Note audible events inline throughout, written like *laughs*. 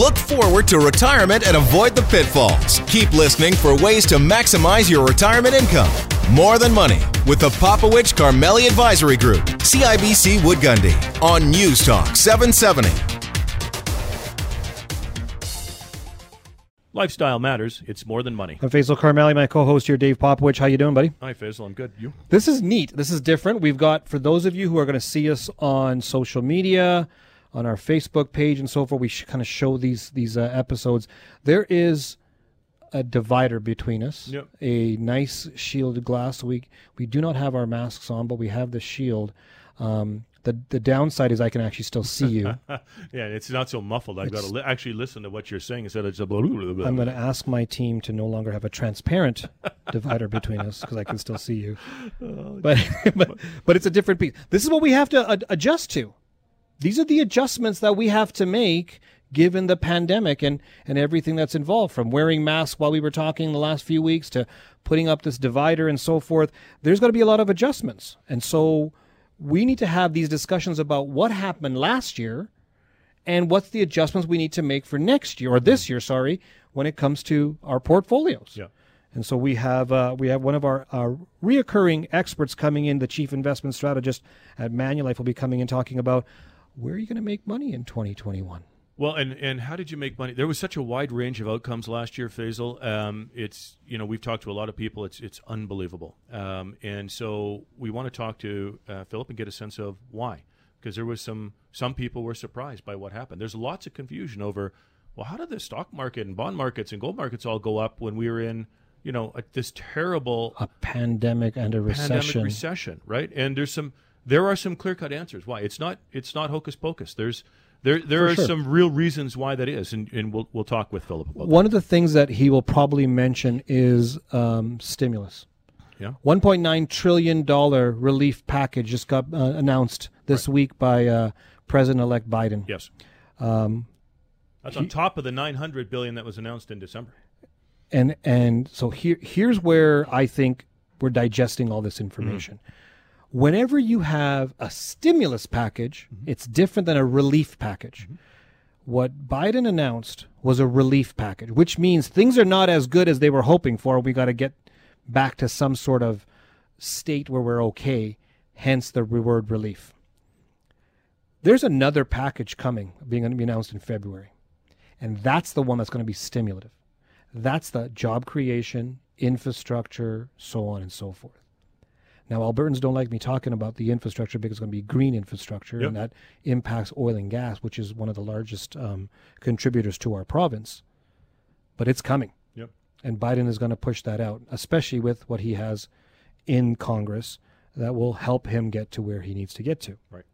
Look forward to retirement and avoid the pitfalls. Keep listening for ways to maximize your retirement income. More Than Money with the Popowich Karmali Advisory Group, CIBC Wood Gundy, on News Talk 770. Lifestyle matters. It's more than money. I'm Faisal Karmali, my co-host here, Dave Popowich. How you doing, buddy? Hi, Faisal. I'm good. You? This is neat. This is different. We've got for those of you who are going to see us on social media, on our Facebook page, and so forth. We sh- kind of show these these uh, episodes. There is a divider between us. Yep. A nice shielded glass. We we do not have our masks on, but we have the shield. Um, the the downside is I can actually still see you. *laughs* yeah, it's not so muffled. I've got to li- actually listen to what you're saying instead of just blah, blah, blah, blah. I'm going to ask my team to no longer have a transparent *laughs* divider between us because I can still see you. *laughs* But, but but it's a different piece. This is what we have to ad- adjust to. These are the adjustments that we have to make given the pandemic and and everything that's involved from wearing masks while we were talking the last few weeks to putting up this divider and so forth. There's going to be a lot of adjustments. And so we need to have these discussions about what happened last year and what's the adjustments we need to make for next year or this year, sorry, when it comes to our portfolios. Yeah. And so we have uh, we have one of our uh, reoccurring experts coming in, the chief investment strategist at Manulife will be coming in talking about where are you going to make money in 2021. Well, and, and how did you make money? There was such a wide range of outcomes last year, Faisal. Um, it's you know we've talked to a lot of people. It's it's unbelievable. Um, and so we want to talk to uh, Philip and get a sense of why, because there was some some people were surprised by what happened. There's lots of confusion over, well, how did the stock market and bond markets and gold markets all go up when we were in you know a, this terrible A pandemic and a pandemic recession. recession, right? And there's some there are some clear cut answers why it's not it's not hocus pocus. There's there there For are sure. some real reasons why that is, and, and we'll we'll talk with Philip about One of the things that he will probably mention is um, stimulus. Yeah, 1.9 trillion dollar relief package just got uh, announced this week by uh, President-elect Biden. yes. Um, That's on top of the 900 billion that was announced in December. and and so here here's where I think we're digesting all this information. Whenever you have a stimulus package, mm-hmm. it's different than a relief package. Mm-hmm. What Biden announced was a relief package, which means things are not as good as they were hoping for. We got to get back to some sort of state where we're okay, hence the word relief. There's another package coming, being going to be announced in February. And that's the one that's going to be stimulative. That's the job creation, infrastructure, so on and so forth. Now, Albertans don't like me talking about the infrastructure because it's going to be green infrastructure, Yep. and that impacts oil and gas, which is one of the largest um, contributors to our province. But it's coming, Yep. and Biden is going to push that out, especially with what he has in Congress that will help him get to where he needs to get to. Right.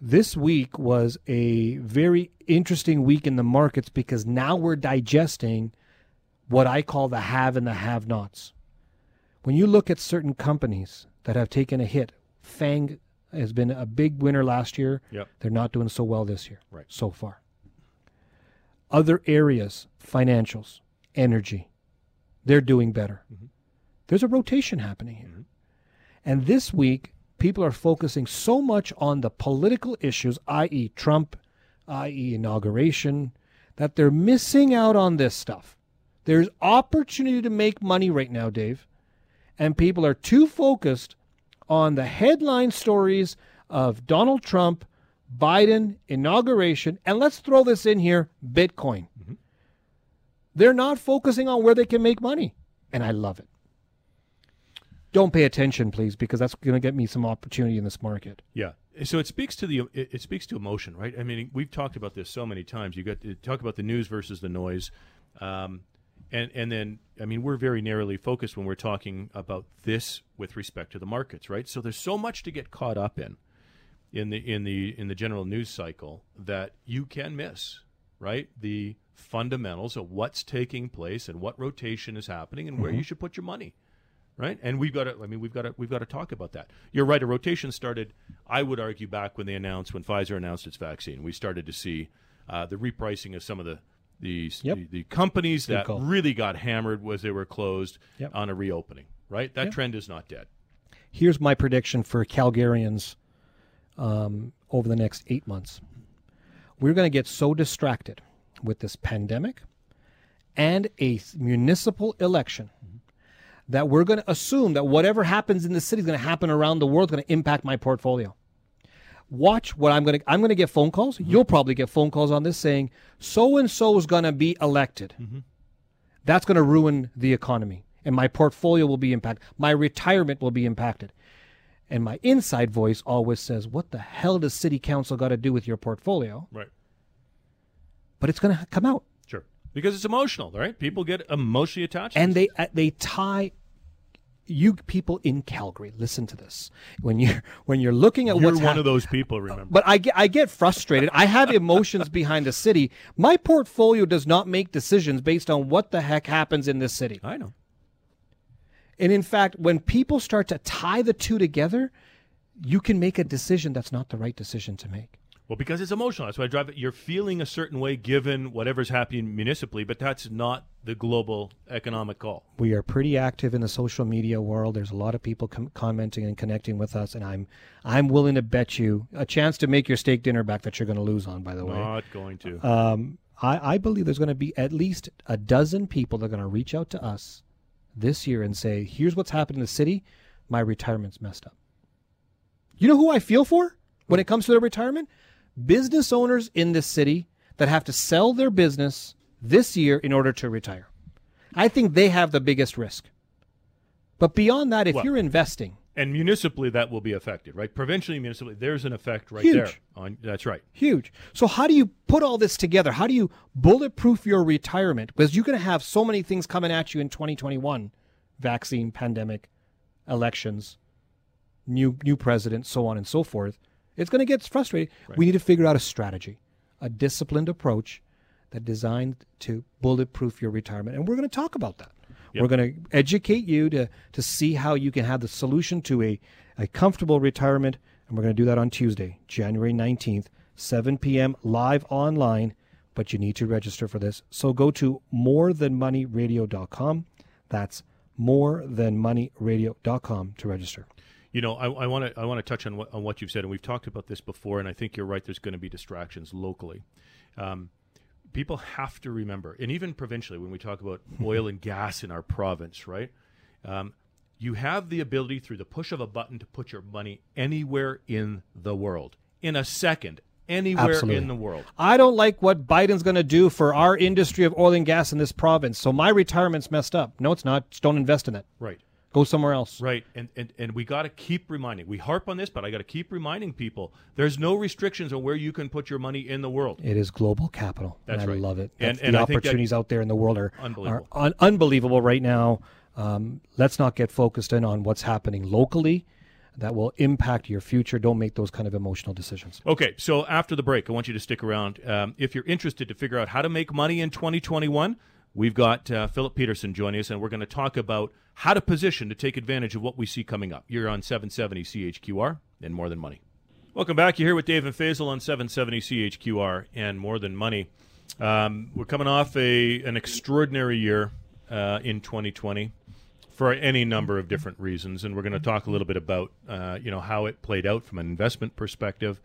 This week was a very interesting week in the markets because now we're digesting what I call the have and the have nots. When you look at certain companies that have taken a hit, Fang has been a big winner last year. Yep. They're not doing so well this year Right. so far. Other areas, financials, energy, they're doing better. Mm-hmm. There's a rotation happening here. Mm-hmm. And this week, people are focusing so much on the political issues, i.e., Trump, i.e., inauguration, that they're missing out on this stuff. There's opportunity to make money right now, Dave. And people are too focused on the headline stories of Donald Trump, Biden, inauguration, and let's throw this in here Bitcoin. They're not focusing on where they can make money. And I love it. Don't pay attention, please, because that's going to get me some opportunity in this market. Yeah. So it speaks to the it, it speaks to emotion, right? I mean, we've talked about this so many times. You got to talk about the news versus the noise, um, and and then I mean, we're very narrowly focused when we're talking about this with respect to the markets, right? So there's so much to get caught up in in the in the in the general news cycle that you can miss, right? The fundamentals of what's taking place and what rotation is happening and where you should put your money right? And we've got to. I mean, we've got to. We've got to talk about that. You're right. A rotation started. I would argue back when they announced when Pfizer announced its vaccine, we started to see uh, the repricing of some of the the Yep. the, the companies that call. really got hammered was they were closed Yep. on a reopening. Right. That Yep. trend is not dead. Here's my prediction for Calgarians um, over the next eight months. We're going to get so distracted with this pandemic and a municipal election that we're going to assume that whatever happens in the city is going to happen around the world, is going to impact my portfolio. Watch what I'm going to. I'm going to get phone calls. You'll probably get phone calls on this saying so and so is going to be elected. That's going to ruin the economy, and my portfolio will be impacted. My retirement will be impacted. And my inside voice always says, "What the hell does city council got to do with your portfolio?" Right. But it's going to come out. Sure. Because it's emotional, right? People get emotionally attached. and they uh, they tie you people in Calgary listen to this when you're *laughs* when you're looking at You're what's one of those people, remember. but I get I get frustrated. I have emotions *laughs* behind the city. My portfolio does not make decisions based on what the heck happens in this city. I know. And in fact, when people start to tie the two together, you can make a decision that's not the right decision to make. Well, because it's emotional. That's why I drive it. You're feeling a certain way given whatever's happening municipally, but that's not the global economic call. we are pretty active in the social media world. There's a lot of people com- commenting and connecting with us, and I'm I'm willing to bet you a chance to make your steak dinner back that you're going to lose on. By the way, Not going to. um, I, I believe there's going to be at least a dozen people that are going to reach out to us this year and say, "Here's what's happened in the city. My retirement's messed up." You know who I feel for when it comes to their retirement? Business owners in this city that have to sell their business this year in order to retire. I think they have the biggest risk. But beyond that, if Well- you're investing, and municipally, that will be affected, right? Provincially, municipally, there's an effect right Huge. there. On that's right. Huge. So how do you put all this together? How do you bulletproof your retirement? Because you're going to have so many things coming at you in 2021: vaccine, pandemic, elections, new new president, so on and so forth. It's going to get frustrating. We need to figure out a strategy, a disciplined approach that designed to bulletproof your retirement, and we're going to talk about that. We're going to educate you to to see how you can have the solution to a a comfortable retirement, and we're going to do that on Tuesday, January 19th, 7 p.m. live online. But you need to register for this. So go to morethanmoneyradio.com. That's morethanmoneyradio.com to register. You know, I want to I want to touch on what on what you've said, and we've talked about this before, and I think you're right. There's going to be distractions locally. Um, people have to remember, and even provincially, when we talk about *laughs* oil and gas in our province, right? Um, you have the ability through the push of a button to put your money anywhere in the world in a second, anywhere Absolutely. in the world. I don't like what Biden's going to do for our industry of oil and gas in this province. So my retirement's messed up. No, it's not. Just don't invest in it. Right. Go somewhere else. Right, and and, and we got to keep reminding. We harp on this, but I got to keep reminding people: there's no restrictions on where you can put your money in the world. It is global capital. That's and I love it. And- That's and the I opportunities out there in the world are Unbelievable. are un- unbelievable right now. Um, let's not get focused in on what's happening locally. That will impact your future. Don't make those kind of emotional decisions. Okay, so after the break, I want you to stick around. Um, if you're interested to figure out how to make money in 2021, we've got uh, Philip Petursson joining us, and we're going to talk about how to position to take advantage of what we see coming up. You're on 770 CHQR and More Than Money. Welcome back. You're here with Dave and Faisal on 770 CHQR and More Than Money. Um, we're coming off a an extraordinary year uh, in 2020 for any number of different reasons, and we're going to talk a little bit about uh, you know how it played out from an investment perspective,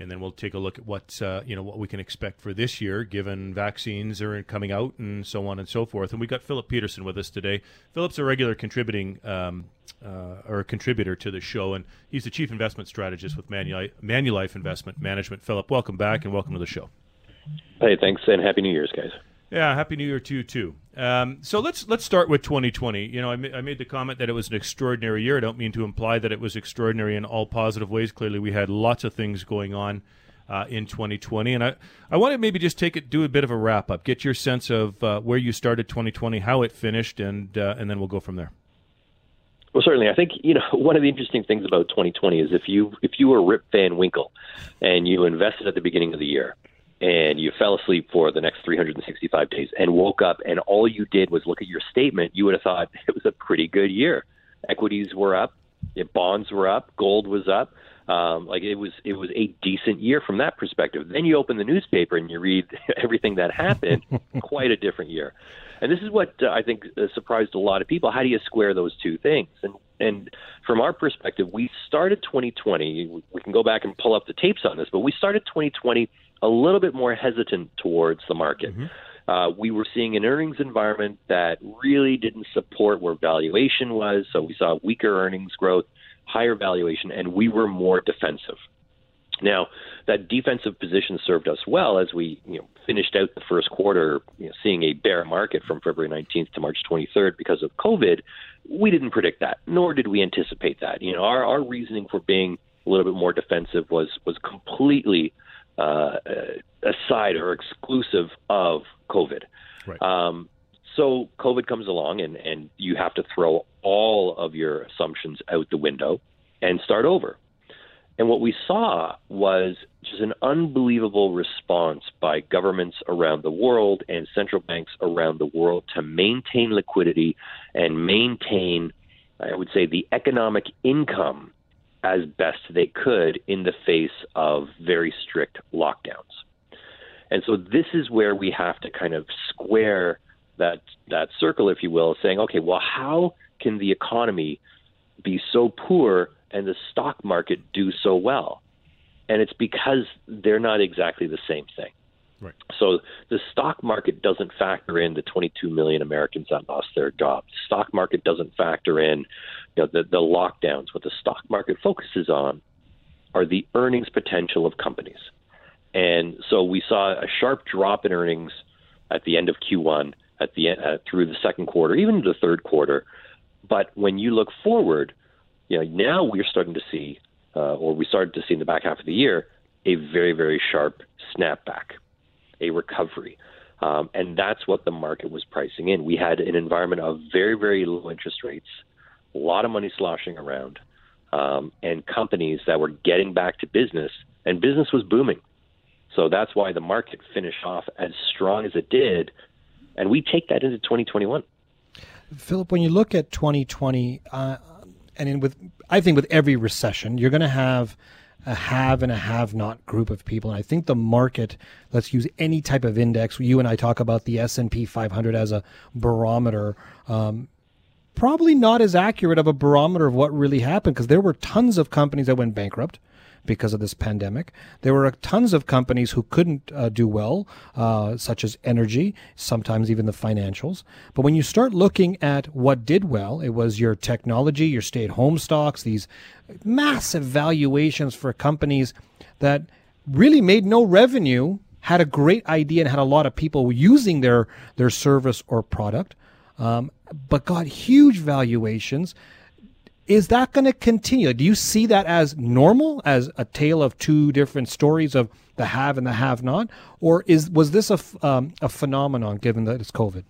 and then we'll take a look at what uh, you know what we can expect for this year, given vaccines are coming out and so on and so forth. And we got Philip Petursson with us today. Philip's a regular contributing um, uh, or a contributor to the show, and he's the chief investment strategist with Manulife, Manulife Investment Management. Philip, welcome back and welcome to the show. Hey, thanks, and happy New Year's, guys. Yeah, happy New Year to you too. Um, so let's let's start with 2020. You know, I, ma- I made the comment that it was an extraordinary year. I don't mean to imply that it was extraordinary in all positive ways. Clearly, we had lots of things going on uh, in 2020, and I I want to maybe just take it, do a bit of a wrap up, get your sense of uh, where you started 2020, how it finished, and uh, and then we'll go from there. Well, certainly. I think you know *laughs* one of the interesting things about 2020 is if you if you were Rip Van Winkle and you invested at the beginning of the year and you fell asleep for the next 365 days and woke up and all you did was look at your statement, you would have thought *laughs* it was a pretty good year. Equities were up, bonds were up, gold was up. Um, like it was, it was a decent year from that perspective. Then you open the newspaper and you read *laughs* everything that happened. *laughs* quite a different year. And this is what uh, I think uh, surprised a lot of people. How do you square those two things? And and from our perspective, we started 2020. We can go back and pull up the tapes on this, but we started 2020 a little bit more hesitant towards the market. Mm-hmm. Uh, we were seeing an earnings environment that really didn't support where valuation was, so we saw weaker earnings growth, higher valuation, and we were more defensive. Now, that defensive position served us well as we you know, finished out the first quarter, you know, seeing a bear market from February 19th to March 23rd because of COVID. We didn't predict that, nor did we anticipate that. You know, our, our reasoning for being a little bit more defensive was was completely uh, aside or exclusive of COVID. Right. Um, so COVID comes along, and and you have to throw all of your assumptions out the window and start over. And what we saw was just an unbelievable response by governments around the world and central banks around the world to maintain liquidity and maintain, I would say, the economic income as best they could in the face of very strict lockdowns. And so this is where we have to kind of square that that circle, if you will, saying, okay, well, how can the economy be so poor and the stock market do so well. And it's because they're not exactly the same thing. Right. So the stock market doesn't factor in the 22 million Americans that lost their jobs. The stock market doesn't factor in you know, the, the lockdowns. What the stock market focuses on are the earnings potential of companies. And so we saw a sharp drop in earnings at the end of Q1, at the uh, through the second quarter, even the third quarter. But when you look forward, you know, now we're starting to see, uh, or we started to see in the back half of the year, a very, very sharp snapback, a recovery. Um, and that's what the market was pricing in. We had an environment of very, very low interest rates, a lot of money sloshing around, um, and companies that were getting back to business, and business was booming. So that's why the market finished off as strong as it did. And we take that into 2021. Philip, when you look at 2020, uh, and with I think with every recession, you're going to have a have and a have not group of people. And I think the market, let's use any type of index. You and I talk about the S and P 500 as a barometer. Um, probably not as accurate of a barometer of what really happened because there were tons of companies that went bankrupt because of this pandemic. There were tons of companies who couldn't uh, do well, uh, such as energy, sometimes even the financials. But when you start looking at what did well, it was your technology, your stay at home stocks, these massive valuations for companies that really made no revenue, had a great idea, and had a lot of people using their, their service or product, um, but got huge valuations is that going to continue? Do you see that as normal, as a tale of two different stories of the have and the have not, or is was this a um, a phenomenon given that it's COVID?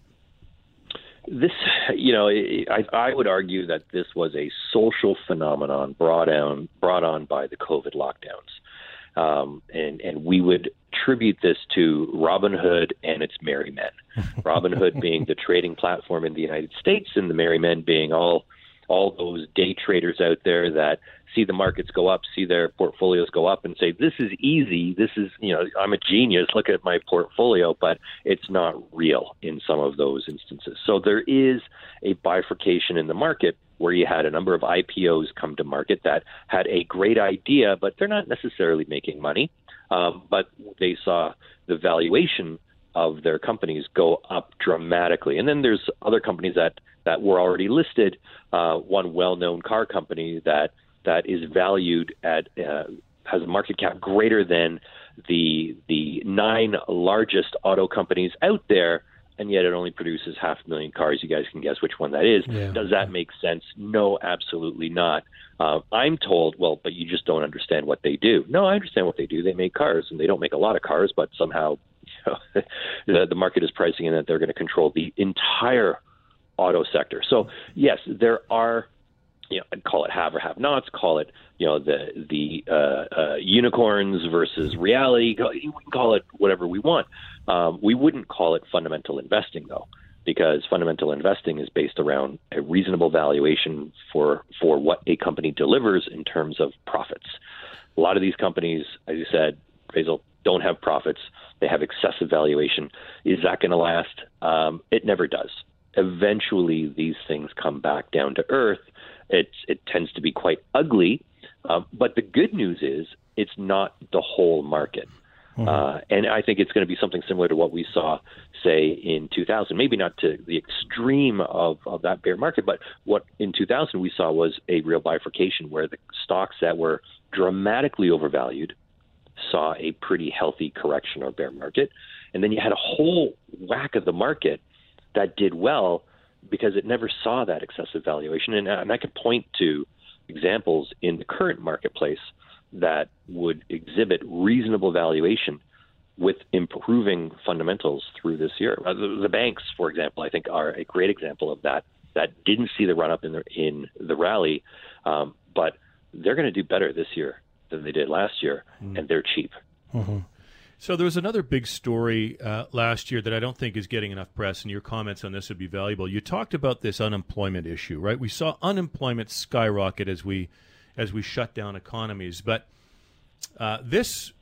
This, you know, I, I would argue that this was a social phenomenon brought on brought on by the COVID lockdowns, um, and and we would attribute this to Robin Hood and its merry men. *laughs* Robin Hood being the trading platform in the United States, and the merry men being all all those day traders out there that see the markets go up, see their portfolios go up, and say, "This is easy. This is you know I'm a genius. Look at my portfolio." But it's not real in some of those instances. So there is a bifurcation in the market where you had a number of IPOs come to market that had a great idea, but they're not necessarily making money. Um, but they saw the valuation of their companies go up dramatically. And then there's other companies that that were already listed. Uh, one well-known car company that that is valued at uh, has a market cap greater than the the nine largest auto companies out there, and yet it only produces half a million cars. You guys can guess which one that is. Yeah. Does that make sense? No, absolutely not. Uh, I'm told, well, but you just don't understand what they do. No, I understand what they do. They make cars, and they don't make a lot of cars, but somehow know, *laughs* the, market is pricing in that they're going to control the entire auto sector. So yes, there are you know, I'd call it have or have nots, call it, you know, the the uh, uh, unicorns versus reality. We can call it whatever we want. Um, we wouldn't call it fundamental investing though, because fundamental investing is based around a reasonable valuation for for what a company delivers in terms of profits. A lot of these companies, as you said, Faisal, don't have profits. They have excessive valuation. Is that going to last? Um, it never does eventually these things come back down to earth. It it tends to be quite ugly, uh, but the good news is it's not the whole market. Mm-hmm. Uh, and I think it's going to be something similar to what we saw, say, in 2000. Maybe not to the extreme of, of that bear market, but what in 2000 we saw was a real bifurcation where the stocks that were dramatically overvalued saw a pretty healthy correction or bear market. And then you had a whole whack of the market that did well because it never saw that excessive valuation. And, and I could point to examples in the current marketplace that would exhibit reasonable valuation with improving fundamentals through this year. Uh, the, the banks, for example, I think are a great example of that. That didn't see the run up in the in the rally, um, but they're going to do better this year than they did last year, mm. and they're cheap. Mm-hmm. So there was another big story uh, last year that I don't think is getting enough press, and your comments on this would be valuable. You talked about this unemployment issue, right? We saw unemployment skyrocket as we as we shut down economies, but uh, this,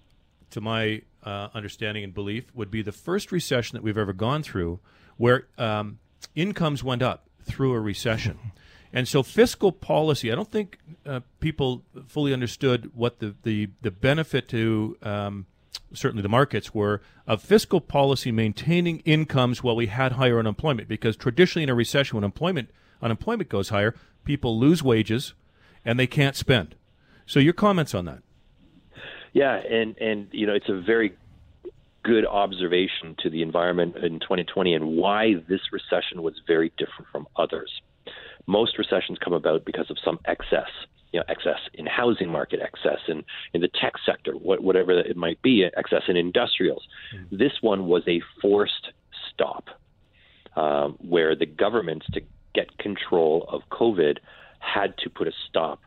to my uh, understanding and belief, would be the first recession that we've ever gone through where um, incomes went up through a recession. *laughs* And so fiscal policy, I don't think uh, people fully understood what the, the, the benefit to um, certainly the markets were of fiscal policy maintaining incomes while we had higher unemployment. Because traditionally in a recession, when employment unemployment goes higher, people lose wages and they can't spend. So your comments on that? Yeah, and and you know it's a very good observation to the environment in 2020 and why this recession was very different from others. Most recessions come about because of some excess you know, excess in housing market, excess in, in the tech sector, what, whatever it might be, excess in industrials. Mm-hmm. This one was a forced stop um, where the governments, to get control of COVID, had to put a stop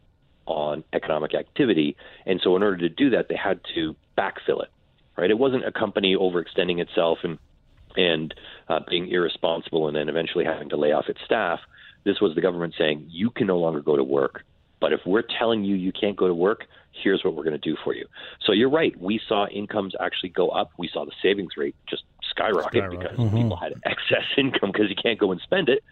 on economic activity. And so, in order to do that, they had to backfill it. Right? It wasn't a company overextending itself and and uh, being irresponsible and then eventually having to lay off its staff. This was the government saying, you can no longer go to work. But if we're telling you you can't go to work, here's what we're going to do for you. So you're right. We saw incomes actually go up. We saw the savings rate just skyrocket, skyrocket. because mm-hmm. people had *laughs* excess income because you can't go and spend it.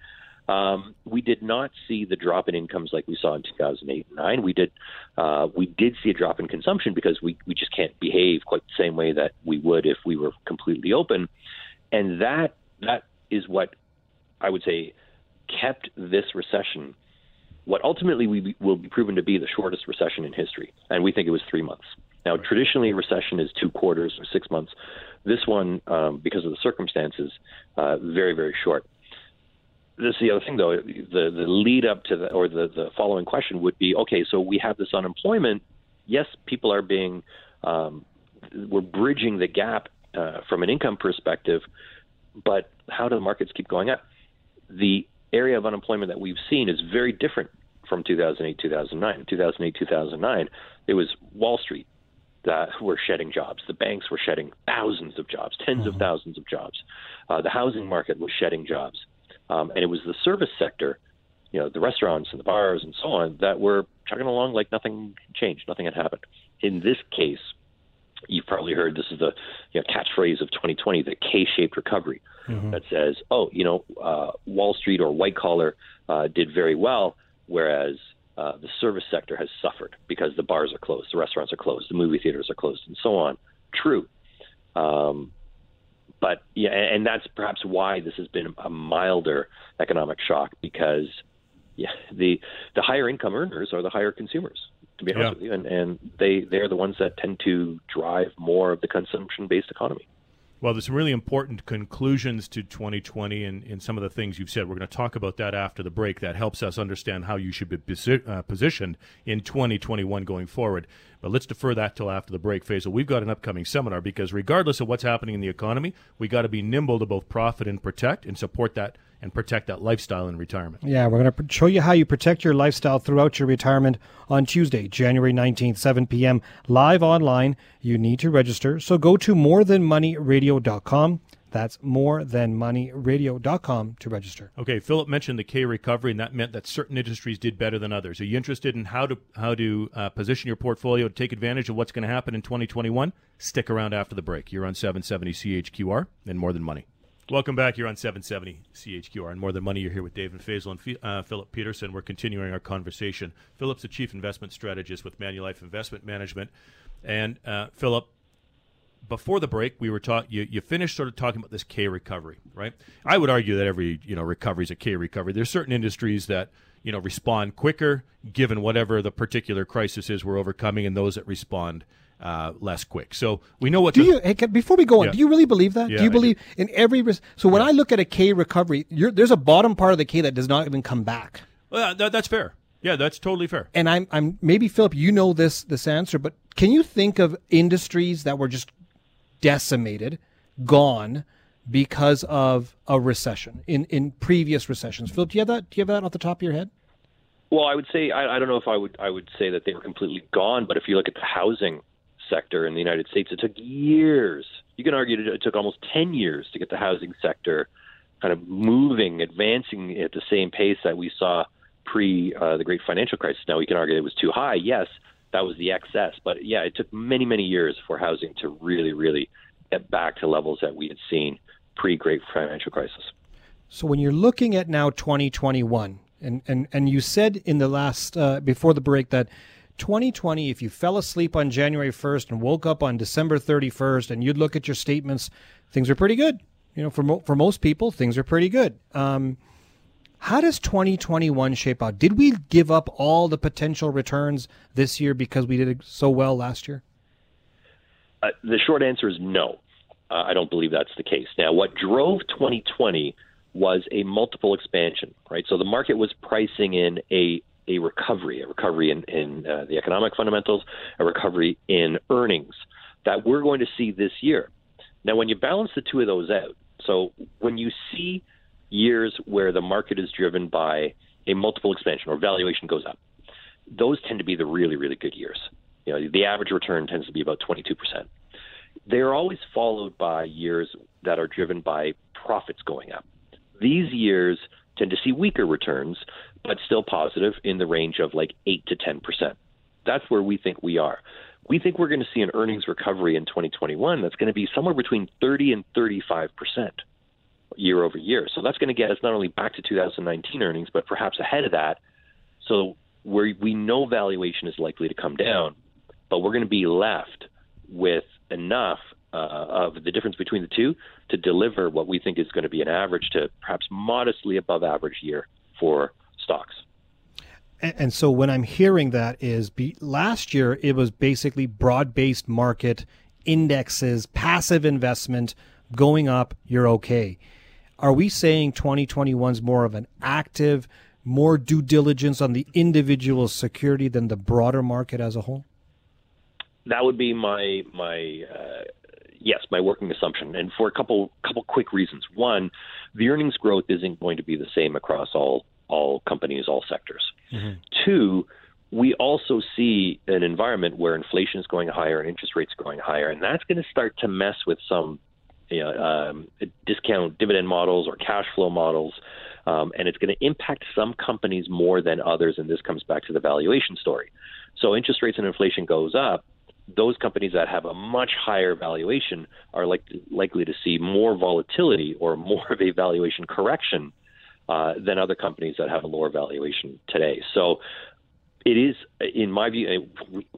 Um, we did not see the drop in incomes like we saw in 2008 and 9. We did, uh, we did see a drop in consumption because we, we just can't behave quite the same way that we would if we were completely open. And that that is what I would say kept this recession what ultimately we, will be proven to be the shortest recession in history, and we think it was three months. Now, traditionally, recession is two quarters or six months. This one, um, because of the circumstances, uh, very, very short. This is the other thing, though. The the lead up to the or the the following question would be: Okay, so we have this unemployment. Yes, people are being um, we're bridging the gap uh, from an income perspective, but how do the markets keep going up? The area of unemployment that we've seen is very different from 2008, 2009. 2008, 2009, it was Wall Street that were shedding jobs. The banks were shedding thousands of jobs, 10s mm-hmm. of thousands of jobs. Uh, the housing market was shedding jobs. Um, and it was the service sector, you know, the restaurants and the bars and so on, that were chugging along like nothing changed, nothing had happened. In this case, you've probably heard this is the you know, catchphrase of 2020, the K-shaped recovery, mm-hmm. that says, oh, you know, uh, Wall Street or white collar uh, did very well, whereas uh, the service sector has suffered because the bars are closed, the restaurants are closed, the movie theaters are closed, and so on. True. Um, but yeah, and that's perhaps why this has been a milder economic shock because yeah, the the higher income earners are the higher consumers to be honest yeah. with you, and and they they're the ones that tend to drive more of the consumption based economy. Well, there's some really important conclusions to 2020 and in some of the things you've said. We're going to talk about that after the break. That helps us understand how you should be posi- uh, positioned in 2021 going forward. But let's defer that till after the break, Faisal. We've got an upcoming seminar because regardless of what's happening in the economy, we got to be nimble to both profit and protect and support that and protect that lifestyle in retirement. Yeah, we're going to show you how you protect your lifestyle throughout your retirement on Tuesday, January 19th, 7 p.m., live online. You need to register, so go to morethanmoneyradio.com. That's morethanmoneyradio.com to register. Okay, Philip mentioned the K recovery, and that meant that certain industries did better than others. Are you interested in how to how to uh, position your portfolio to take advantage of what's going to happen in 2021? Stick around after the break. You're on 770 CHQR and More Than Money. Welcome back. You're on 770 CHQR and More Than Money. You're here with David Faisal and uh, Philip Petursson. We're continuing our conversation. Philip's a chief investment strategist with Manulife Investment Management. And uh, Philip, before the break, we were talking. You, you finished sort of talking about this K recovery, right? I would argue that every you know recovery is a K recovery. There's certain industries that you know respond quicker, given whatever the particular crisis is we're overcoming, and those that respond uh, less quick. So we know what. Do the, you hey, can- before we go on? Yeah. Do you really believe that? Yeah, do you I believe in every? Res- so when I look at a K recovery, you're, there's a bottom part of the K that does not even come back. Well, that, that's fair. Yeah, that's totally fair. And I'm I'm maybe Philip, you know this this answer, but can you think of industries that were just decimated, gone because of a recession in in previous recessions? Philip, do you have that? Do you have that off the top of your head? Well, I would say I, I don't know if I would I would say that they were completely gone, but if you look at the housing sector in the United States, it took years. You can argue it took almost ten years to get the housing sector kind of moving, advancing at the same pace that we saw pre uh, the great financial crisis. Now we can argue it was too high. Yes, that was the excess, but yeah, it took many many years for housing to really really get back to levels that we had seen pre great financial crisis. So when you're looking at now 2021, and and and you said in the last uh, before the break that 2020, if you fell asleep on January 1st and woke up on December 31st, and you'd look at your statements, things are pretty good. You know, for mo- for most people, things are pretty good. Um, how does 2021 shape out? Did we give up all the potential returns this year because we did so well last year? Uh, the short answer is no. Uh, I don't believe that's the case. Now, what drove 2020 was a multiple expansion, right? So the market was pricing in a a recovery, a recovery in, in uh, the economic fundamentals, a recovery in earnings that we're going to see this year. Now, when you balance the two of those out, so when you see years where the market is driven by a multiple expansion or valuation goes up, those tend to be the really, really good years. You know, the average return tends to be about 22%. They're always followed by years that are driven by profits going up. These years tend to see weaker returns, but still positive in the range of like 8 to 10%. That's where we think we are. We think we're going to see an earnings recovery in 2021 that's going to be somewhere between 30 and 35% year over year. So that's going to get us not only back to 2019 earnings, but perhaps ahead of that. So we know valuation is likely to come down, but we're going to be left with enough uh, of the difference between the two to deliver what we think is going to be an average to perhaps modestly above average year for stocks. And, and so when I'm hearing that is be, last year it was basically broad-based market indexes, passive investment going up, you're okay. Are we saying 2021 is more of an active, more due diligence on the individual security than the broader market as a whole? That would be my my uh, yes, my working assumption, and for a couple couple quick reasons. One, the earnings growth isn't going to be the same across all all companies, all sectors. Two, we also see an environment where inflation is going higher and interest rates going higher, and that's going to start to mess with some you know, um, discount dividend models or cash flow models, um, and it's going to impact some companies more than others. And this comes back to the valuation story. So interest rates and inflation goes up. Those companies that have a much higher valuation are like, likely to see more volatility or more of a valuation correction uh, than other companies that have a lower valuation today. So it is, in my view,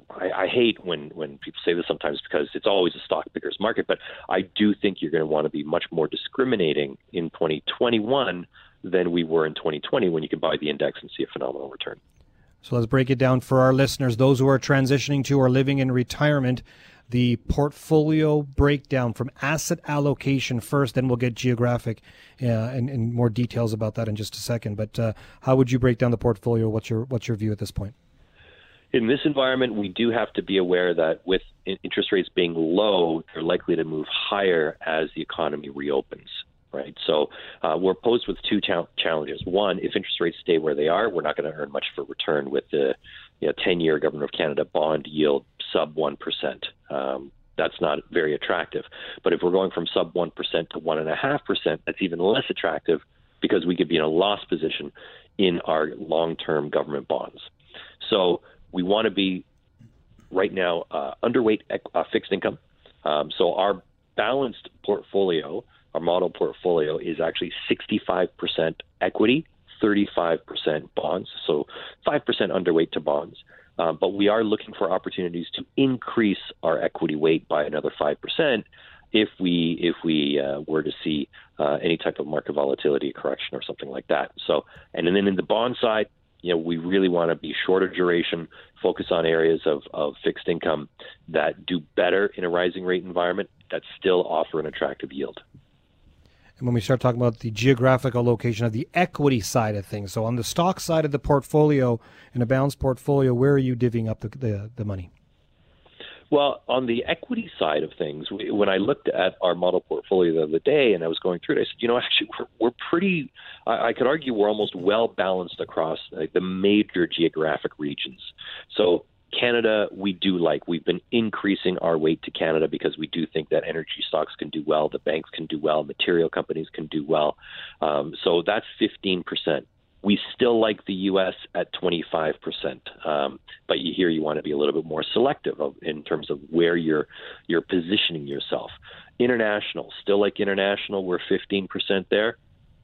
I, I hate when, when people say this sometimes because it's always a stock picker's market, but I do think you're going to want to be much more discriminating in 2021 than we were in 2020 when you can buy the index and see a phenomenal return. So let's break it down for our listeners, those who are transitioning to or living in retirement. The portfolio breakdown from asset allocation first, then we'll get geographic uh, and, and more details about that in just a second. But uh, how would you break down the portfolio? What's your what's your view at this point? In this environment, we do have to be aware that with interest rates being low, they're likely to move higher as the economy reopens. Right, so uh, we're posed with two cha- challenges. One, if interest rates stay where they are, we're not going to earn much of a return with the you know, 10-year Government of Canada bond yield sub one percent. Um, that's not very attractive. But if we're going from sub one percent to one and a half percent, that's even less attractive because we could be in a loss position in our long-term government bonds. So we want to be right now uh, underweight uh, fixed income. Um, so our balanced portfolio, our model portfolio, is actually 65% equity, 35% bonds. So 5% underweight to bonds. Uh, but we are looking for opportunities to increase our equity weight by another five percent if we if we uh, were to see uh, any type of market volatility correction or something like that. So, and then in the bond side, you know, we really want to be shorter duration, focus on areas of, of fixed income that do better in a rising rate environment that still offer an attractive yield. And when we start talking about the geographical location of the equity side of things, so on the stock side of the portfolio, in a balanced portfolio, where are you divvying up the, the, the money? Well, on the equity side of things, when I looked at our model portfolio the other day and I was going through it, I said, you know, actually, we're, we're pretty, I, I could argue we're almost well balanced across like, the major geographic regions. So, Canada, we do like. We've been increasing our weight to Canada because we do think that energy stocks can do well, the banks can do well, material companies can do well. Um, so that's 15%. We still like the U.S. at 25%, um, but you hear you want to be a little bit more selective of, in terms of where you're you're positioning yourself. International, still like international, we're 15% there.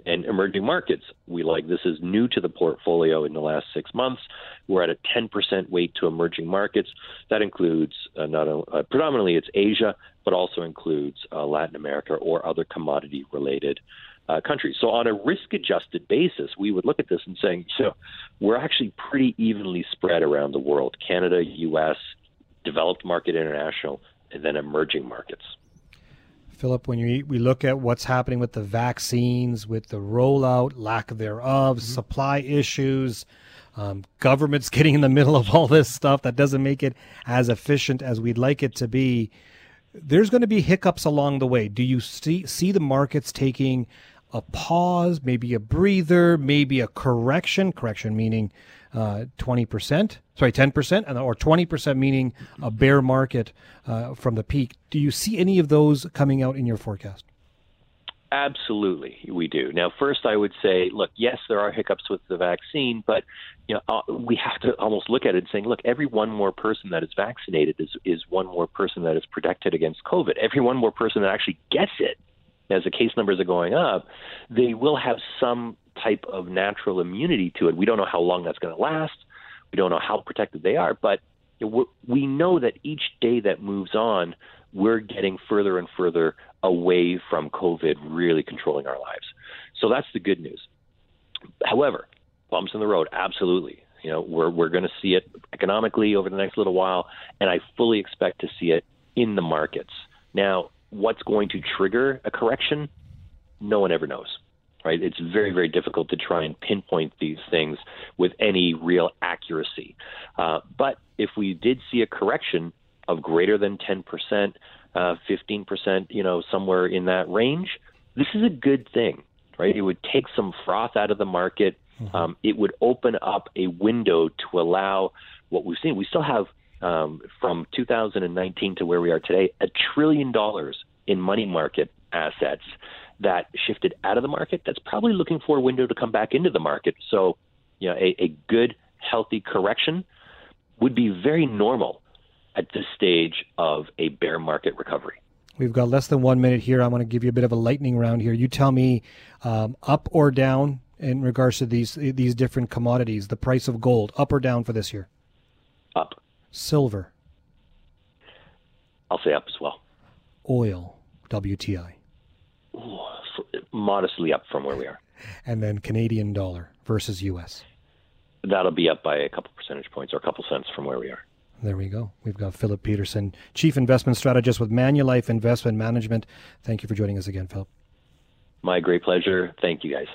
And emerging markets, we like this is new to the portfolio in the last six months. We're at a 10% weight to emerging markets. That includes uh, not a, uh, predominantly it's Asia, but also includes uh, Latin America or other commodity related uh, countries. So on a risk adjusted basis, we would look at this and saying, so we're actually pretty evenly spread around the world: Canada, U.S., developed market, international, and then emerging markets. Philip, when you, we look at what's happening with the vaccines, with the rollout, lack thereof, mm-hmm. supply issues, um, government's *laughs* getting in the middle of all this stuff that doesn't make it as efficient as we'd like it to be. There's going to be hiccups along the way. Do you see see the markets taking a pause, maybe a breather, maybe a correction. Correction meaning uh, 20%, sorry, 10%, or 20% meaning a bear market uh, from the peak. Do you see any of those coming out in your forecast? Absolutely, we do. Now, first, I would say, look, yes, there are hiccups with the vaccine, but you know, uh, we have to almost look at it and saying, look, every one more person that is vaccinated is is one more person that is protected against COVID. Every one more person that actually gets it as the case numbers are going up, they will have some type of natural immunity to it. We don't know how long that's going to last. We don't know how protected they are, but we know that each day that moves on, we're getting further and further away from COVID really controlling our lives. So that's the good news. However, bumps in the road, absolutely. You know, we're we're going to see it economically over the next little while, and I fully expect to see it in the markets. Now, what's going to trigger a correction, no one ever knows. Right? It's very, very difficult to try and pinpoint these things with any real accuracy. Uh, but if we did see a correction of greater than 10%, uh, 15%, you know, somewhere in that range, this is a good thing, right? It would take some froth out of the market. Mm-hmm. Um, it would open up a window to allow what we've seen. We still have um, from 2019 to where we are today, a trillion dollars in money market assets that shifted out of the market. That's probably looking for a window to come back into the market. So, you know, a, a good, healthy correction would be very normal at this stage of a bear market recovery. We've got less than one minute here. I want to give you a bit of a lightning round here. You tell me um, up or down in regards to these these different commodities. The price of gold, up or down for this year? Up. Silver. I'll say up as well. Oil, WTI. Ooh, modestly up from where we are. *laughs* And then Canadian dollar versus US. That'll be up by a couple percentage points or a couple cents from where we are. There we go. We've got Philip Petursson, Chief Investment Strategist with Manulife Investment Management. Thank you for joining us again, Philip. My great pleasure. Thank you, guys.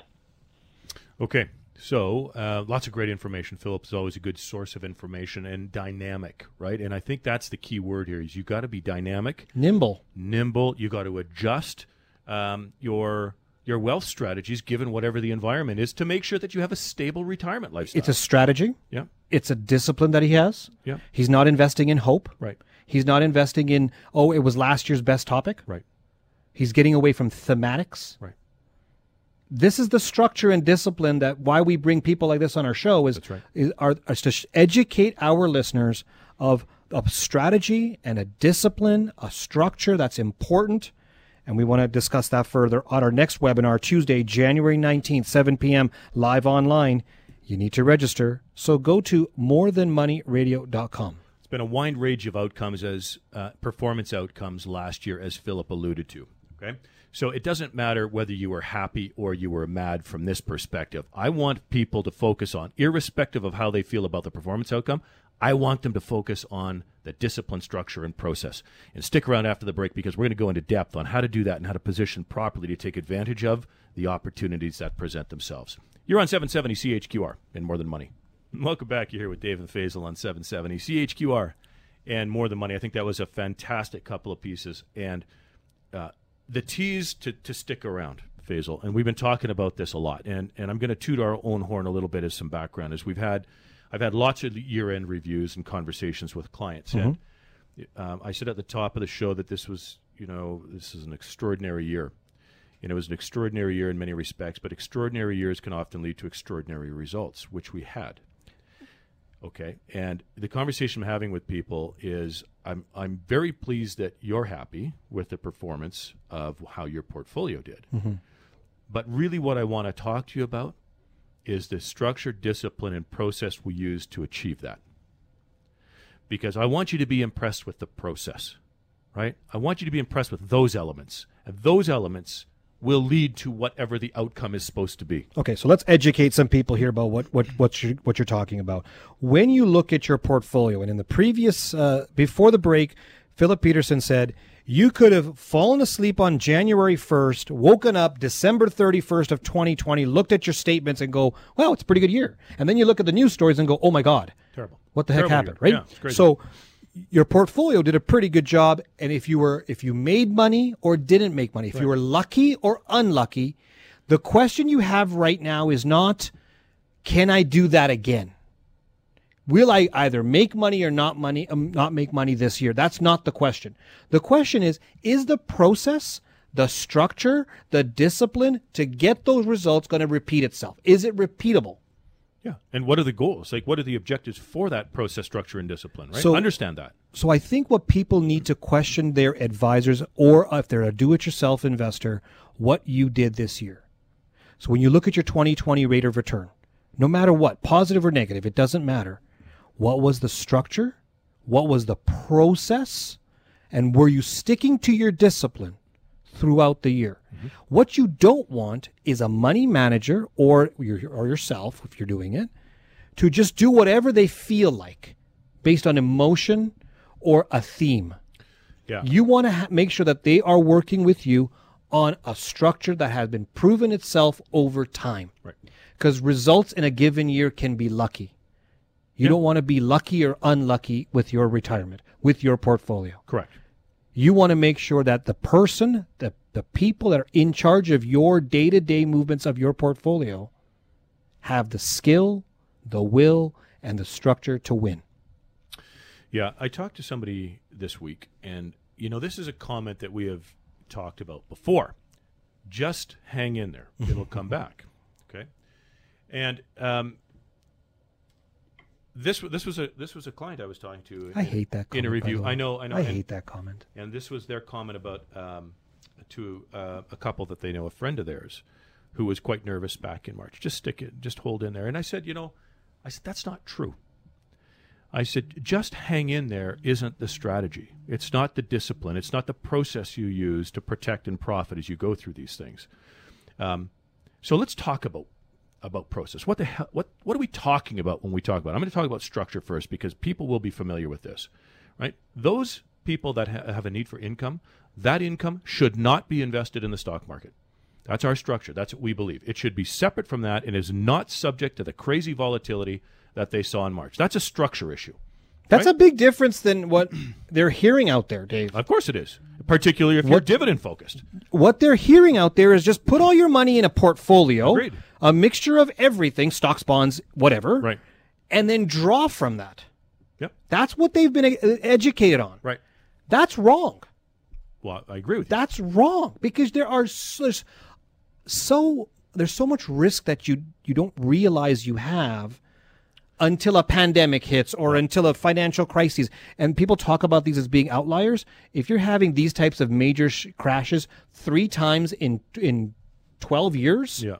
Okay. So, uh, lots of great information. Philip is always a good source of information and dynamic, right? And I think that's the key word here: is you got to be dynamic, nimble, nimble. You got to adjust um, your your wealth strategies given whatever the environment is to make sure that you have a stable retirement lifestyle. It's a strategy. Yeah. It's a discipline that he has. Yeah. He's not investing in hope. Right. He's not investing in oh it was last year's best topic. Right. He's getting away from thematics. Right this is the structure and discipline that why we bring people like this on our show is, right. is, are, is to educate our listeners of a strategy and a discipline, a structure that's important. And we want to discuss that further on our next webinar, Tuesday, January 19th, 7 p.m., live online. You need to register. So go to morethanmoneyradio.com. It's been a wide range of outcomes as uh, performance outcomes last year, as Philip alluded to. Okay. So it doesn't matter whether you were happy or you were mad from this perspective. I want people to focus on, irrespective of how they feel about the performance outcome, I want them to focus on the discipline, structure, and process. And stick around after the break because we're going to go into depth on how to do that and how to position properly to take advantage of the opportunities that present themselves. You're on 770 CHQR and More Than Money. Welcome back. You're here with Dave and Faisal on 770 CHQR and More Than Money. I think that was a fantastic couple of pieces. And uh, the tease to, to stick around, Faisal, and we've been talking about this a lot. And, and I'm going to toot our own horn a little bit as some background, as we've had – I've had lots of year-end reviews and conversations with clients, mm-hmm. and um, I said at the top of the show that this was, you know, this is an extraordinary year. And it was an extraordinary year in many respects, but extraordinary years can often lead to extraordinary results, which we had. Okay, and the conversation I'm having with people is I'm I'm very pleased that you're happy with the performance of how your portfolio did. Mm-hmm. But really, what I want to talk to you about is the structure, discipline, and process we use to achieve that. Because I want you to be impressed with the process, right? I want you to be impressed with those elements. And those elements will lead to whatever the outcome is supposed to be. Okay, so let's educate some people here about what what what you're, what you're talking about. When you look at your portfolio, and in the previous uh, before the break, Philip Petursson said you could have fallen asleep on January 1st, woken up December 31st of 2020, looked at your statements and go, "Wow, it's a pretty good year." And then you look at the news stories and go, "Oh my god. Terrible. What the Terrible heck happened?" year. Right? Yeah, so your portfolio did a pretty good job and if you were if you made money or didn't make money, if right. you were lucky or unlucky, the question you have right now is not can I do that again? Will I either make money or not money, um, not make money this year? That's not the question. The question is, is the process, the structure, the discipline to get those results going to repeat itself? Is it repeatable? Yeah. And what are the goals? Like, what are the objectives for that process, structure, and discipline, right? So, Understand that. So I think what people need to question their advisors, or if they're a do-it-yourself investor, what you did this year. So when you look at your 2020 rate of return, no matter what, positive or negative, it doesn't matter what was the structure? What was the process? And were you sticking to your discipline throughout the year? Mm-hmm. What you don't want is a money manager or, or yourself, if you're doing it, to just do whatever they feel like based on emotion or a theme. Yeah. You want to ha- make sure that they are working with you on a structure that has been proven itself over time. Right. Because results in a given year can be lucky. You don't want to be lucky or unlucky with your retirement, with your portfolio. Correct. You want to make sure that the person, the, the people that are in charge of your day to day movements of your portfolio have the skill, the will, and the structure to win. Yeah, I talked to somebody this week, and, you know, this is a comment that we have talked about before. Just hang in there, it'll come *laughs* back. Okay. And um, this this was a this was a client I was talking to. I hate that comment, in a review. I know, I know. I and, hate that comment. And this was their comment about um, to uh, a couple that they know, a friend of theirs, who was quite nervous back in March. Just stick it, just hold in there. And I said, you know, I said that's not true. I said, just hang in there isn't the strategy. It's not the discipline. It's not the process you use to protect and profit as you go through these things. Um, so let's talk about about process. What the hell? What what are we talking about when we talk about? I'm going to talk about structure first because people will be familiar with this, right? Those people that ha- have a need for income, that income should not be invested in the stock market. That's our structure. That's what we believe. It should be separate from that and is not subject to the crazy volatility that they saw in March. That's a structure issue. That's right? a big difference than what *clears throat* they're hearing out there, Dave. Of course it is, particularly if what, you're dividend focused. What they're hearing out there is just put all your money in a portfolio, Agreed. A mixture of everything, stocks, bonds, whatever, right, and then draw from that. Yep. That's what they've been educated on. Right. That's wrong. Well, I agree with you. That's wrong because there are there's so there's so much risk that you you don't realize you have until a pandemic hits or until a financial crisis. And people talk about these as being outliers. If you're having these types of major sh- crashes three times in in 12 years, yeah.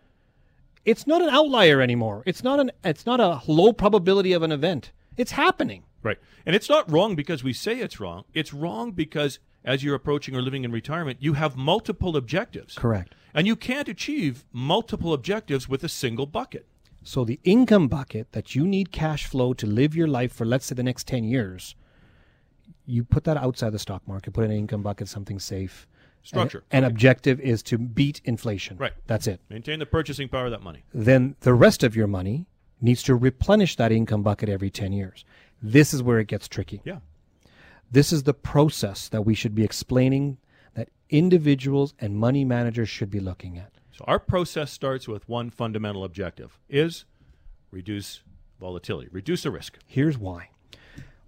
It's not an outlier anymore. It's not an it's not a low probability of an event. It's happening. Right. And it's not wrong because we say it's wrong. It's wrong because as you're approaching or living in retirement, you have multiple objectives. Correct. And you can't achieve multiple objectives with a single bucket. So the income bucket that you need cash flow to live your life for let's say the next 10 years, you put that outside the stock market, put an income bucket something safe. Structure. And, and objective is to beat inflation. Right. That's it. Maintain the purchasing power of that money. Then the rest of your money needs to replenish that income bucket every 10 years. This is where it gets tricky. Yeah. This is the process that we should be explaining that individuals and money managers should be looking at. So our process starts with one fundamental objective is reduce volatility, reduce the risk. Here's why.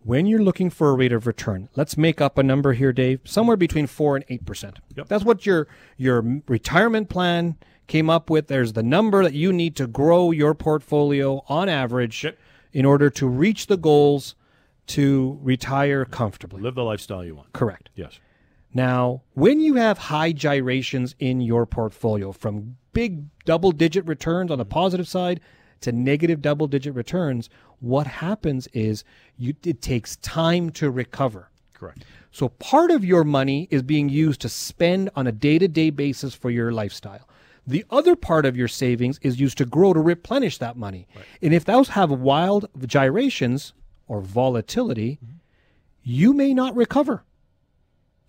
When you're looking for a rate of return, let's make up a number here, Dave, somewhere between 4 and 8%. Yep. That's what your your retirement plan came up with. There's the number that you need to grow your portfolio on average Yep. in order to reach the goals to retire comfortably. Live the lifestyle you want. Correct. Yes. Now, when you have high gyrations in your portfolio from big double digit returns on the mm-hmm. positive side to negative double digit returns, what happens is you, it takes time to recover. Correct. So part of your money is being used to spend on a day to day basis for your lifestyle. The other part of your savings is used to grow to replenish that money. And if those have wild gyrations or volatility, mm-hmm. you may not recover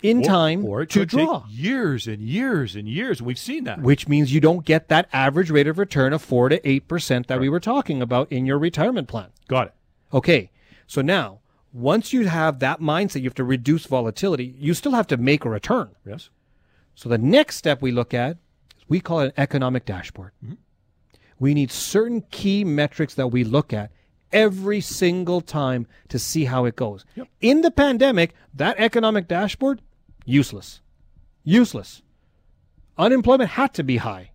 in time or it to could draw, take years and years and years. We've seen that. which means you don't get that average rate of return of 4 to 8% that we were talking about in your retirement plan. Got it. Okay, so now once you have that mindset, you have to reduce volatility. You still have to make a return. Yes. So the next step we look at, we call it an economic dashboard. Mm-hmm. We need certain key metrics that we look at every single time to see how it goes. In the pandemic, that economic dashboard, useless. Useless. Unemployment had to be high.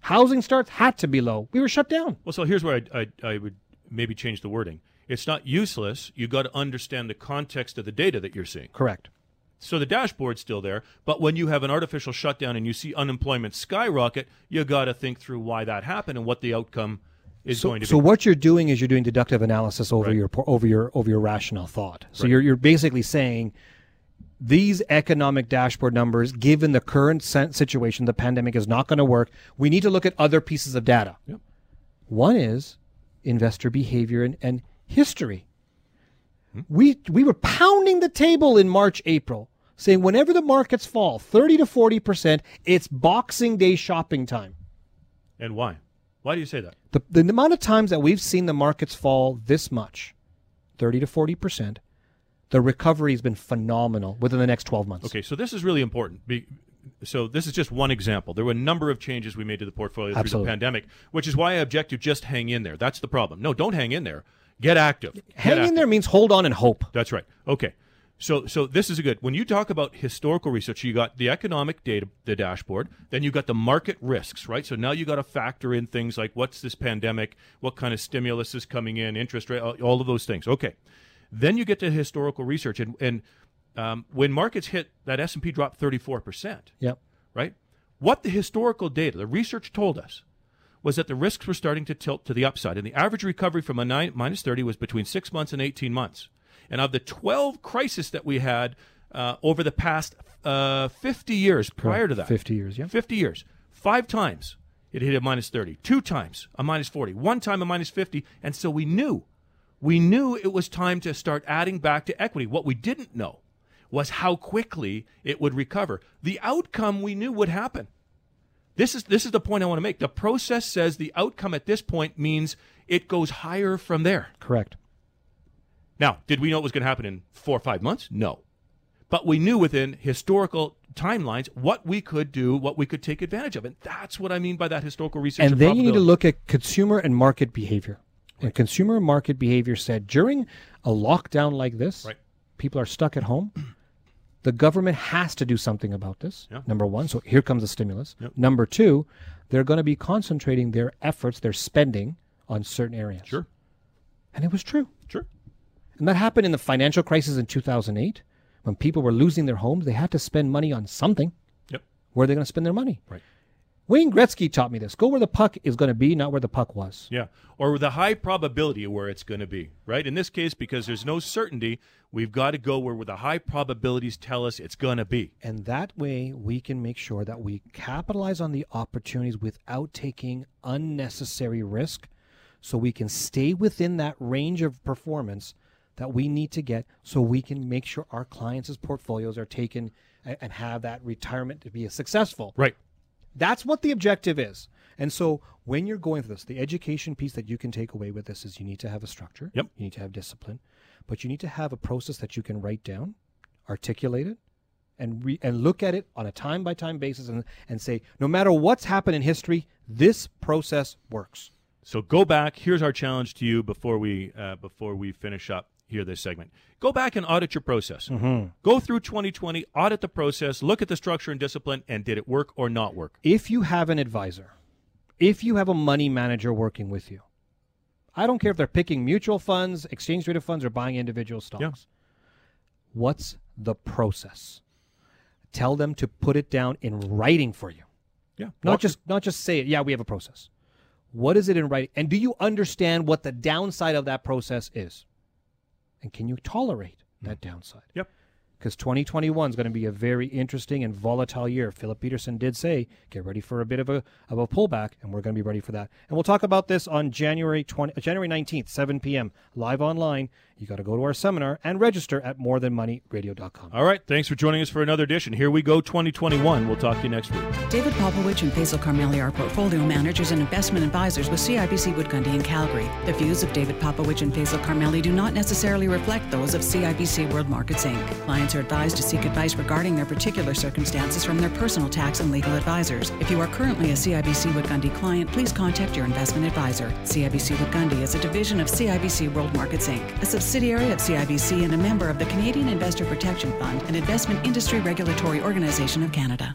Housing starts had to be low. We were shut down. Well, so here's where I, I, I would maybe change the wording. It's not useless. You got to understand the context of the data that you're seeing. Correct. So the dashboard's still there, but when you have an artificial shutdown and you see unemployment skyrocket, you got to think through why that happened and what the outcome is So, going to so be. So what you're doing is you're doing deductive analysis over Right. your over your over your rational thought. So Right. you're you're basically saying these economic dashboard numbers, given the current situation, the pandemic is not going to work. We need to look at other pieces of data. Yep. One is investor behavior and, and history. Hmm. We we were pounding the table in March, April, saying whenever the markets fall 30 to 40 percent, it's Boxing Day shopping time. and why? Why do you say that? The, the amount of times that we've seen the markets fall this much, 30 to 40%, the recovery has been phenomenal within the next 12 months. Okay, so this is really important. Be, so this is just one example. There were a number of changes we made to the portfolio through the pandemic, which is why I object to just hang in there. That's the problem. No, don't hang in there. Get active. Get Hang in there means hold on and hope. That's right. Okay. So so this is a good. When you talk about historical research, you got the economic data, the dashboard, then you got the market risks, right? So now you got to factor in things like what's this pandemic, what kind of stimulus is coming in, interest rate, all of those things. Okay. Then you get to historical research, and and um, when markets hit that S and P dropped thirty four percent, Yep. right? What the historical data, the research told us, was that the risks were starting to tilt to the upside, and the average recovery from a nine, minus 30 was between six months and 18 months. And of the 12 crises that we had uh, over the past uh, 50 years prior to that, 50 years, yeah. 50 years, five times it hit a minus 30, two times a minus 40, one time a minus 50, and so we knew, we knew it was time to start adding back to equity. What we didn't know was how quickly it would recover. The outcome we knew would happen. This is this is the point I want to make. The process says the outcome at this point means it goes higher from there. Correct. Now, did we know it was going to happen in four or five months? No. But we knew within historical timelines what we could do, what we could take advantage of. And that's what I mean by that historical research. And then you need to look at consumer and market behavior. And consumer market behavior said during a lockdown like this, Right. people are stuck at home. The government has to do something about this. Yeah. Number one. So here comes the stimulus. Yep. Number two, they're going to be concentrating their efforts, their spending on certain areas. Sure. And it was true. Sure. And that happened in the financial crisis in 2008 when people were losing their homes. They had to spend money on something. Yep. Where are they going to spend their money? Right. Wayne Gretzky taught me this. Go where the puck is going to be, not where the puck was. Yeah. Or the high probability of where it's going to be, right? In this case, because there's no certainty, we've got to go where, where the high probabilities tell us it's going to be. And that way we can make sure that we capitalize on the opportunities without taking unnecessary risk so we can stay within that range of performance that we need to get so we can make sure our clients' portfolios are taken and have that retirement to be successful. Right. That's what the objective is. And so when you're going through this, the education piece that you can take away with this is you need to have a structure. Yep. You need to have discipline, but you need to have a process that you can write down, articulate it, and re- and look at it on a time by time basis and, and say, no matter what's happened in history, this process works. So go back. Here's our challenge to you before we uh, before we finish up here this segment. Go back and audit your process. Mm-hmm. Go through 2020, audit the process, look at the structure and discipline, and did it work or not work? If you have an advisor, if you have a money manager working with you, I don't care if they're picking mutual funds, exchange traded funds, or buying individual stocks. Yeah. What's the process? Tell them to put it down in writing for you. Yeah. Not Walk- just not just say it. Yeah, we have a process. What is it in writing? And do you understand what the downside of that process is? And can you tolerate that downside? Yep. Because 2021 is going to be a very interesting and volatile year. Philip Petursson did say, get ready for a bit of a of a pullback, and we're going to be ready for that. And we'll talk about this on January 20, uh, January 19th, 7 p.m. live online. You got to go to our seminar and register at morethanmoneyradio.com. All right. Thanks for joining us for another edition. Here we go, 2021. We'll talk to you next week. David Popowich and Faisal Karmali are portfolio managers and investment advisors with CIBC Wood Gundy in Calgary. The views of David Popowich and Faisal Karmali do not necessarily reflect those of CIBC World Markets Inc. Clients are advised to seek advice regarding their particular circumstances from their personal tax and legal advisors. If you are currently a CIBC Wood Gundy client, please contact your investment advisor. CIBC Wood Gundy is a division of CIBC World Markets Inc., a subsidiary of CIBC and a member of the Canadian Investor Protection Fund, an investment industry regulatory organization of Canada.